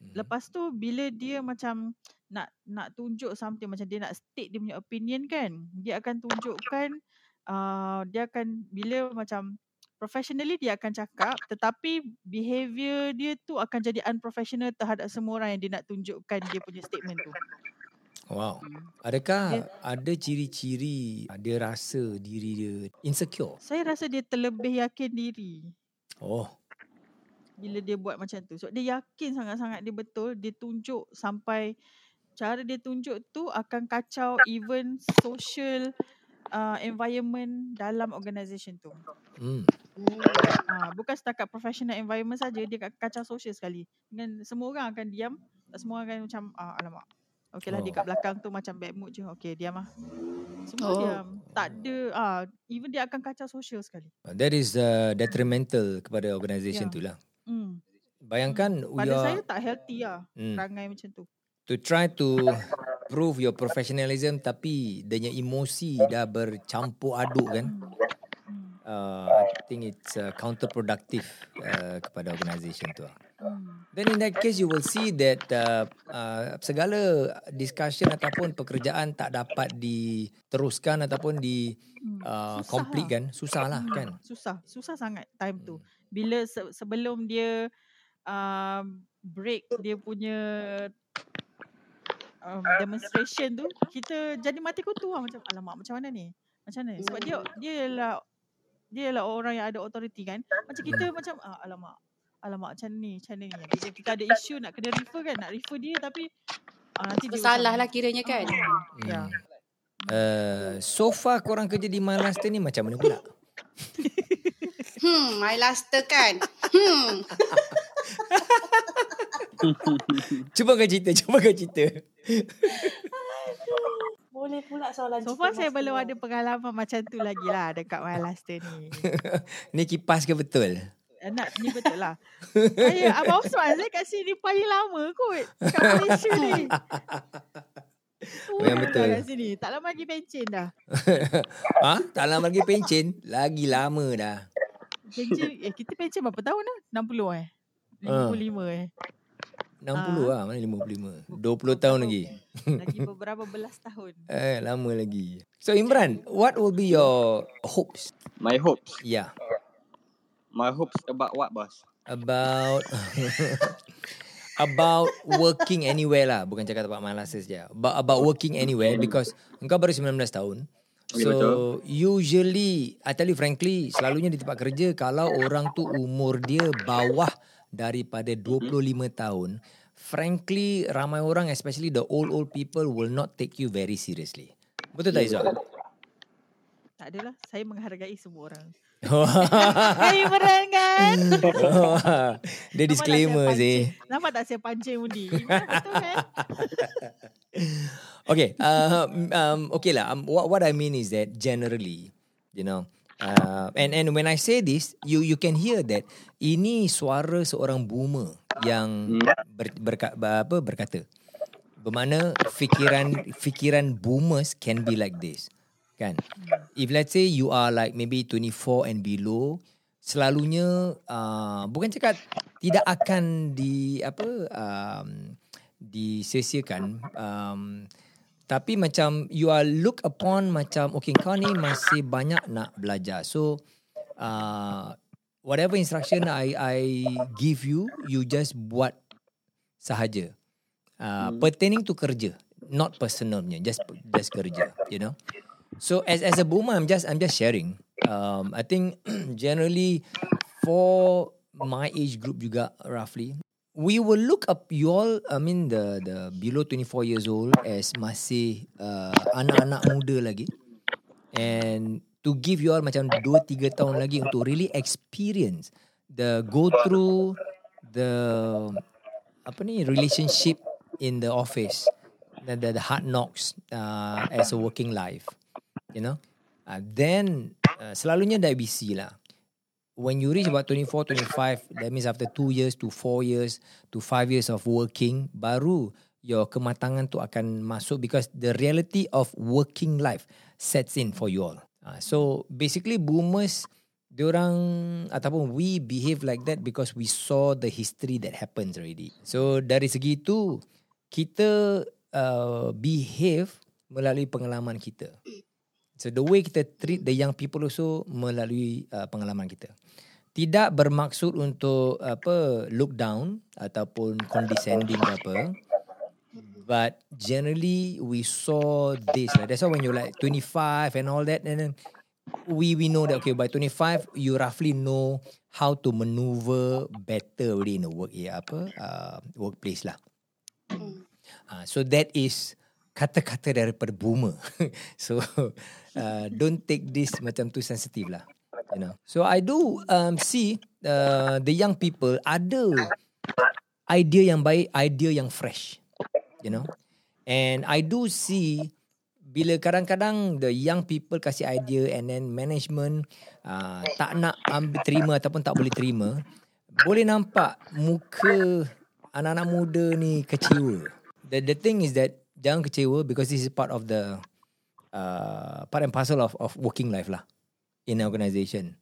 Hmm. Lepas tu bila dia macam nak nak tunjuk something macam dia nak state dia punya opinion kan, dia akan tunjukkan uh, dia akan bila macam professionally dia akan cakap tetapi behavior dia tu akan jadi unprofessional terhadap semua orang yang dia nak tunjukkan dia punya statement tu. Wow. Hmm. Adakah Dia- ada ciri-ciri dia rasa diri dia insecure? Saya rasa dia terlebih yakin diri. Oh. bila dia buat macam tu. So dia yakin sangat-sangat dia betul, dia tunjuk sampai cara dia tunjuk tu akan kacau even social uh, environment dalam organisation tu. Hmm. Hmm. Uh, bukan setakat professional environment saja, dia akan kacau social sekali. Dan semua orang akan diam, tak semua orang akan macam ah, alamak. Okey lah dia Oh. kat belakang tu macam bad mood je. Okey diam lah. Semua Oh. diam. Tak ada ah even dia akan kacau social sekali. That is uh, detrimental kepada organisation Ya. tu lah. Hmm. Bayangkan we Pada are saya tak healthy lah hmm, perangai macam tu. To try to prove your professionalism tapi dia emosi dah bercampur aduk kan. Uh, I think it's uh, counterproductive uh, kepada organisation tu. lah. Then in that case you will see that uh, uh, segala discussion ataupun pekerjaan tak dapat diteruskan ataupun di Hmm. uh, Susah complete lah. kan susah lah Hmm, kan Susah, susah sangat time tu. Hmm. Bila se- sebelum dia um, break dia punya um, demonstration tu, kita jadi mati kutu lah macam alamak macam mana ni? Macam mana? Sebab dia dia ialah dia ialah orang yang ada authority kan. Macam kita macam ah, alamak. Alamak macam ni, macam ni. Bila kita ada isu nak kena refer kan, nak refer dia tapi ah, nanti dia Bersalah macam lah kiranya kan. ah, ya. Hmm. uh, so far korang kerja di Malaysia ni macam mana pula Hmm, my luster kan. Hmm. [LAUGHS] cuba kau cerita [LAUGHS] cuba kau cerita Boleh pula soalan So far saya belum ada pengalaman macam tu lagi lah dekat my luster ni. [LAUGHS] ni kipas ke betul Eh, Nak ni betul lah. saya Abang Osman saya kat sini paling lama kot kat Malaysia ni. Memang dah betul. Kat sini. Tak lama lagi pencen dah. [LAUGHS] ha tak lama lagi pencen lagi lama dah Pencen, eh kita pencen berapa tahun dah? 60 eh? Ah. 55 eh. 60 lah, mana 55. 20 [LAUGHS] tahun lagi. Lagi [LAUGHS] beberapa belas tahun. Eh, lama lagi. So Imran, what will be your hopes? My hopes. Yeah, My hopes about what, boss? about [LAUGHS] about working anywhere lah. Bukan cakap tempat malases je. About, about working anywhere because engkau baru 19 tahun. Ya, So usually, I tell you frankly, selalunya di tempat kerja kalau orang tu umur dia bawah daripada 25 tahun, frankly ramai orang especially the old old people will not take you very seriously. Betul tak Izzah? Tak adalah. Saya menghargai semua orang. [LAUGHS] Hey, Imran [LAUGHS] kan? Dia disclaimer saya sih. Nampak tak saya pancing Udi? Imran betul kan? Okay, uh, um, okay lah. Um, what what I mean is that generally, you know, uh, and and when I say this, you you can hear that ini suara seorang boomer yang ber, berka, ber, apa berkata. Bermakna fikiran fikiran boomers can be like this. Kan? If let's say you are like maybe 24 and below, selalunya uh, bukan cakap tidak akan di apa um, disesiakan um, tapi macam you are look upon macam okay kau ni masih banyak nak belajar. So uh, whatever instruction I I give you you just buat sahaja. Uh, pertaining to kerja not personalnya just just kerja you know. So as as a boomer I'm just I'm just sharing. Um, I think [CLEARS THROAT] generally for my age group juga roughly we will look up you all I mean the the below 24 years old as masih uh, anak-anak muda lagi. And to give you all macam 2 3 tahun lagi untuk really experience the go through the apa ni relationship in the office the the, the hard knocks uh, as a working life you know? Uh, then uh, selalunya dah busy lah when you reach about 24, 25, that means after 2 years to 4 years to 5 years of working, baru your kematangan tu akan masuk because the reality of working life sets in for you all. Uh, so basically boomers, diorang ataupun we behave like that because we saw the history that happens already. So dari segi itu, kita uh, behave melalui pengalaman kita. So the way kita treat the young people also melalui uh, pengalaman kita. Tidak bermaksud untuk apa look down ataupun condescending ke apa. But generally we saw this. Lah. That's why when you're like 25 and all that and then we we know that okay by 25 you roughly know how to maneuver better already in the work yeah, apa uh, workplace lah. Uh, so that is kata-kata daripada boomer. [LAUGHS] so uh, don't take this macam too sensitive lah. You know. So I do um, see uh, the young people ada idea yang baik, idea yang fresh. You know. And I do see bila kadang-kadang the young people kasih idea and then management uh, tak nak ambil terima ataupun tak boleh terima, boleh nampak muka anak-anak muda ni kecewa. The the thing is that jangan kecewa because this is part of the uh, part and parcel of of working life lah in an organisation.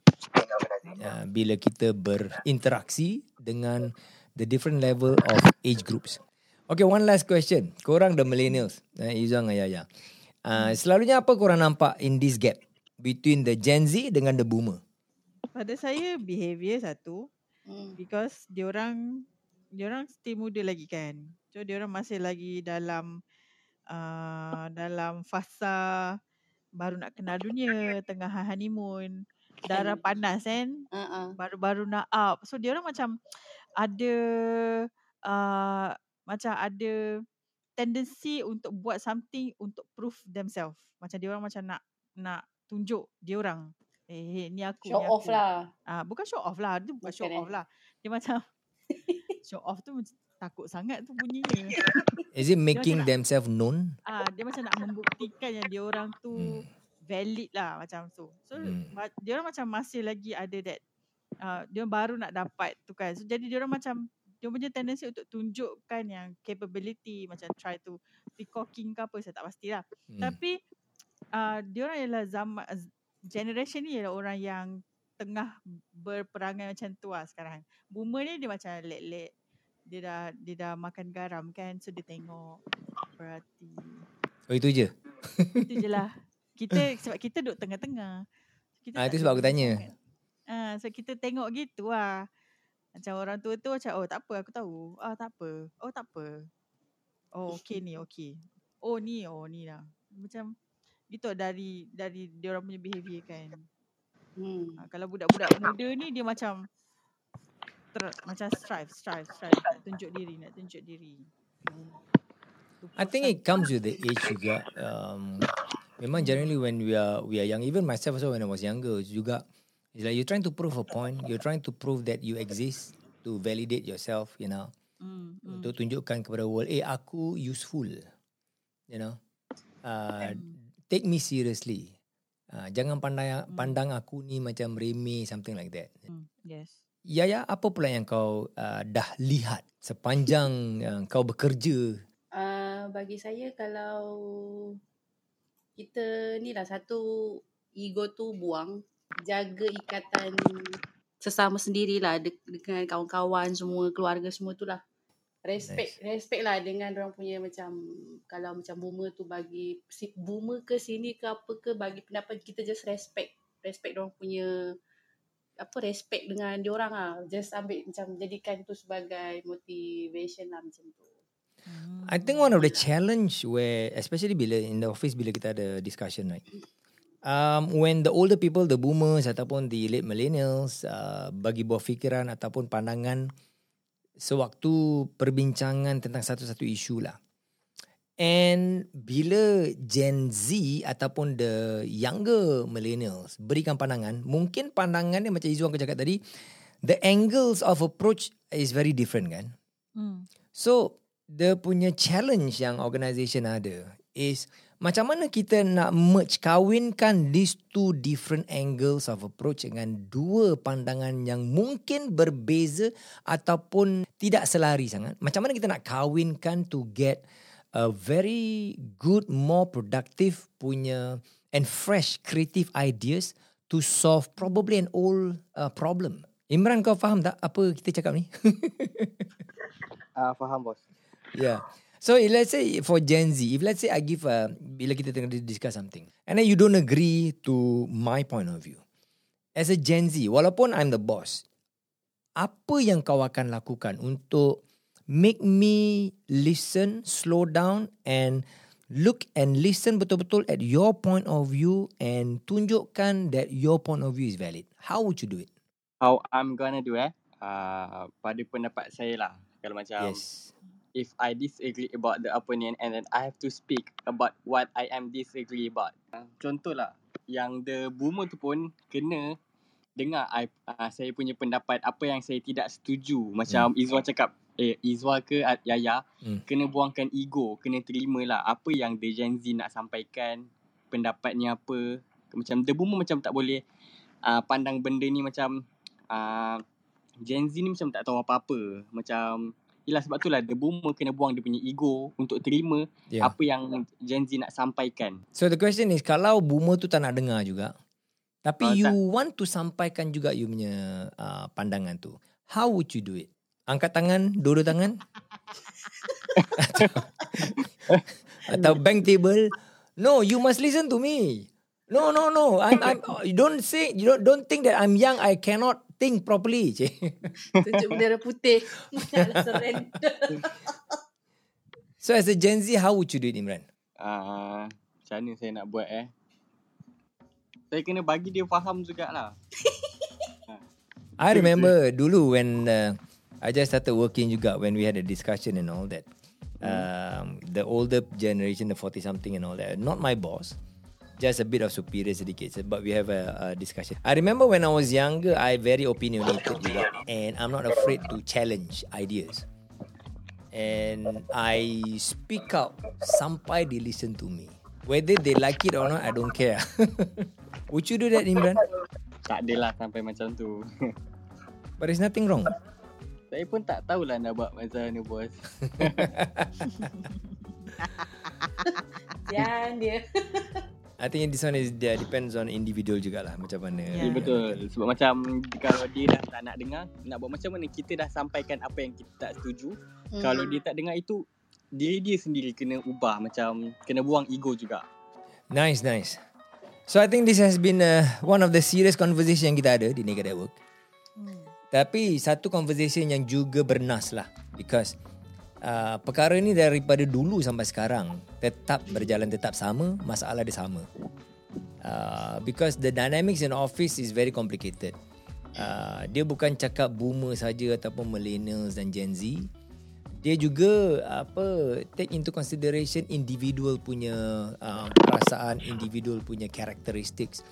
Uh, bila kita berinteraksi dengan the different level of age groups. Okay, one last question. Korang the millennials, uh, Izang Ayaya. Uh, selalunya apa korang nampak in this gap between the Gen Z dengan the boomer? Pada saya behavior satu Hmm. because diorang diorang still muda lagi kan. So diorang masih lagi dalam uh, dalam fasa baru nak kenal dunia, tengah honeymoon, darah panas kan, Uh-uh. baru-baru nak up. So diorang macam ada uh, macam ada tendency untuk buat something untuk prove themselves. Macam diorang macam nak nak tunjuk diorang. Eh, eh ni aku, Show ni off aku. lah. Ah, bukan show off lah. Dia bukan show Bukan, off lah. Dia macam [LAUGHS] show off tu takut sangat tu bunyinya. [LAUGHS] Is it making nak- themselves known? Ah, dia macam nak membuktikan yang dia orang tu Hmm. valid lah macam tu. So Hmm. dia orang macam masih lagi ada that uh, dia orang baru nak dapat tu kan. So jadi dia orang macam dia punya tendency untuk tunjukkan yang capability macam try to peacocking ke apa saya tak pastilah. Hmm. Tapi uh, dia orang ialah zaman generation ni ialah orang yang tengah berperangai macam tu lah sekarang. Boomer ni dia macam lek-lek. Dia dah dia dah makan garam kan. So dia tengok. Berarti. Oh itu je. Itu je lah. Kita sebab kita duduk tengah-tengah. Kita Ah itu sebab aku tanya. sangat. Ah, so kita tengok gitu lah. Macam orang tua tu macam, oh tak apa aku tahu. Ah tak apa. Oh tak apa. Oh okey ni okey. Oh ni oh ni lah. Macam gitu dari dari dia orang punya behaviour kan. Hmm. Ha, kalau budak-budak muda ni dia macam ter, macam strive, strive, [LAUGHS] strive nak tunjuk diri, nak tunjuk diri. Hmm. I think it comes with the age juga. Um, memang generally when we are we are young, even myself also when I was younger juga, it's like you're trying to prove a point, you're trying to prove that you exist to validate yourself, you know, Hmm, hmm. untuk tunjukkan kepada world, eh aku useful, you know, uh, take me seriously. Uh, jangan pandang pandang aku ni macam remeh something like that. Hmm, yes. Ya ya, apa pula yang kau uh, dah lihat sepanjang uh, kau bekerja Uh, bagi saya kalau kita ni lah satu ego tu buang, jaga ikatan sesama sendirilah de- dengan kawan-kawan semua, keluarga semua tu lah. Respect, nice. respect lah dengan orang punya macam kalau macam boomer tu bagi boomer ke sini ke apa ke bagi pendapat kita just respect. Respect orang punya apa respect dengan diorang lah. Just ambil macam jadikan tu sebagai motivation lah macam tu. Hmm. I think one of the challenge where especially bila in the office bila kita ada discussion right. Um, when the older people, the boomers ataupun the late millennials uh, bagi buah fikiran ataupun pandangan sewaktu perbincangan tentang satu-satu isu lah. And bila Gen Z ataupun the younger millennials berikan pandangan, mungkin pandangan dia macam Izzuan kau cakap tadi, the angles of approach is very different kan. Hmm. So, the punya challenge yang organisation ada is macam mana kita nak merge kawinkan these two different angles of approach dengan dua pandangan yang mungkin berbeza ataupun tidak selari sangat. Macam mana kita nak kawinkan to get a very good, more productive punya and fresh creative ideas to solve probably an old uh, problem. Imran kau faham tak apa kita cakap ni? [LAUGHS] Ah uh, faham bos. Yeah. So if let's say for Gen Z, if let's say I give a bila kita tengah discuss something, and then you don't agree to my point of view, as a Gen Z, walaupun I'm the boss, apa yang kau akan lakukan untuk make me listen, slow down, and look and listen betul-betul at your point of view and tunjukkan that your point of view is valid. How would you do it? How I'm gonna do eh? Uh, pada pendapat saya lah. Kalau macam yes. if I disagree about the opinion and then I have to speak about what I am disagree about. Uh, contohlah, yang the boomer tu pun kena dengar I, uh, saya punya pendapat apa yang saya tidak setuju. Macam hmm. Izwa cakap, eh Izwa ke uh, Yaya, Hmm. kena buangkan ego, kena terima lah apa yang the Gen Z nak sampaikan, pendapatnya apa. Macam the boomer macam tak boleh uh, pandang benda ni macam uh, Gen Z ni macam tak tahu apa-apa. Macam Yelah sebab tu lah the boomer kena buang dia punya ego untuk terima Yeah. apa yang Gen Z nak sampaikan. So the question is kalau boomer tu tak nak dengar juga tapi Ah, you tak. want to sampaikan juga you punya uh, pandangan tu. How would you do it? Angkat tangan, dua-dua tangan? [LAUGHS] atau, atau bank table? No, you must listen to me. No, no, no. I'm, I'm, you don't say, you don't, don't think that I'm young. I cannot think properly. [LAUGHS] Tunjuk bendera putih. Surrender. [LAUGHS] so as a Gen Z, how would you do it, Imran? Uh, macam mana saya nak buat eh? Saya kena bagi dia faham jugalah. I remember dulu when uh, I just started working juga when we had a discussion and all that. Um, the older generation, the 40 something and all that. Not my boss, just a bit of superior sedikit. But we have a, a discussion. I remember when I was younger, I very opinionated juga. And I'm not afraid to challenge ideas. And I speak out sampai they listen to me. Whether they like it or not, I don't care. [LAUGHS] Would you do that, Imran? Tak adalah sampai macam tu. But there's nothing wrong. Saya pun tak tahulah nak buat macam mana bos. [LAUGHS] Jangan dia. [LAUGHS] I think this one is dia depends on individual jugalah macam mana. Ya, Ya, betul. Sebab macam kalau dia dah tak nak dengar, nak buat macam mana kita dah sampaikan apa yang kita tak setuju. Hmm. Kalau dia tak dengar itu, diri dia sendiri kena ubah. Macam kena buang ego juga. Nice, nice. So I think this has been uh, one of the serious conversation yang kita ada di at Work. Tapi satu conversation yang juga bernas lah because uh, perkara ni daripada dulu sampai sekarang tetap berjalan tetap sama, masalah dia sama. Uh, because the dynamics in office is very complicated. Uh, dia bukan cakap boomer saja ataupun millennials dan Gen Z. Dia juga apa take into consideration individual punya uh, perasaan, individual punya characteristics,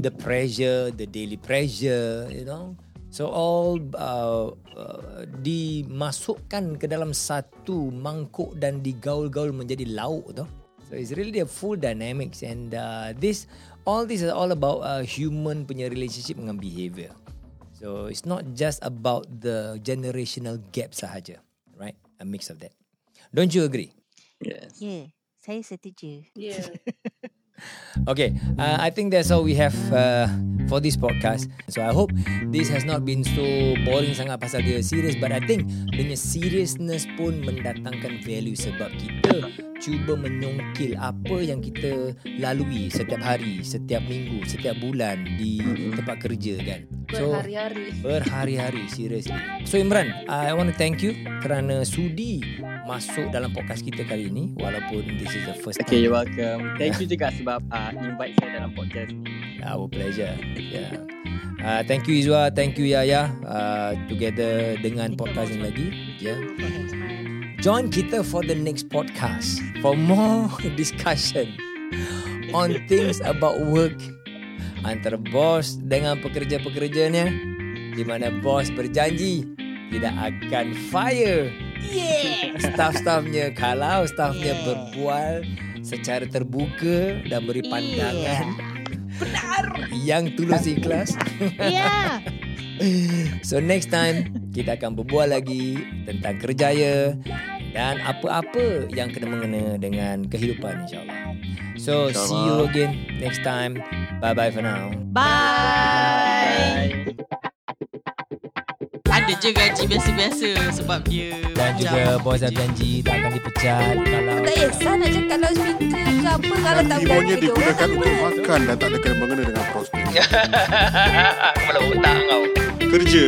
the pressure, the daily pressure, you know. So all uh, uh, dimasukkan ke dalam satu mangkuk dan digaul-gaul menjadi lauk tu. So it's really a full dynamics and uh, this all this is all about uh, human punya relationship dengan behavior. So it's not just about the generational gap sahaja, right? A mix of that. Don't you agree? Yes. Ya, yeah, saya setuju. Yeah. [LAUGHS] Okay, uh, I think that's all we have uh, for this podcast. So I hope this has not been so boring sangat pasal dia serious, but I think dengan seriousness pun mendatangkan value sebab kita cuba menyongkil apa yang kita lalui setiap hari, setiap minggu, setiap bulan di tempat kerja kan. So Berhari-hari. berhari-hari seriously. So Imran, I want to thank you kerana sudi masuk dalam podcast kita kali ini walaupun this is the first time. Okay, you're welcome. Thank you juga sebab uh, invite saya dalam podcast ni. Our pleasure. Yeah. Uh, thank you Izwa, thank you Yaya uh, together dengan podcast ini lagi. Yeah. Join kita for the next podcast for more [LAUGHS] discussion on things about work antara bos dengan pekerja-pekerjanya di mana bos berjanji tidak akan fire staff-staffnya kalau staffnya Yeah. berbual secara terbuka dan beri pandangan yang tulus ikhlas. Ya. [LAUGHS] So next time kita akan berbual lagi tentang kerjaya dan apa-apa yang kena mengena dengan kehidupan insyaAllah. So see you again next time. Bye-bye for now. Bye. Bye. Ada je gaji biasa-biasa sebab dia Dan juga bos dah janji tak akan dipecat kalau Tak kisah nak cakap loudspeaker ke apa Kalau tak berani dia orang digunakan untuk makan dan tak ada kena mengena dengan prospek. [LAUGHS] Kepala otak kau. Kerja.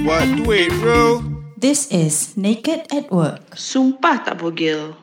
Buat duit bro. This is Naked at Work. Sumpah tak bogel.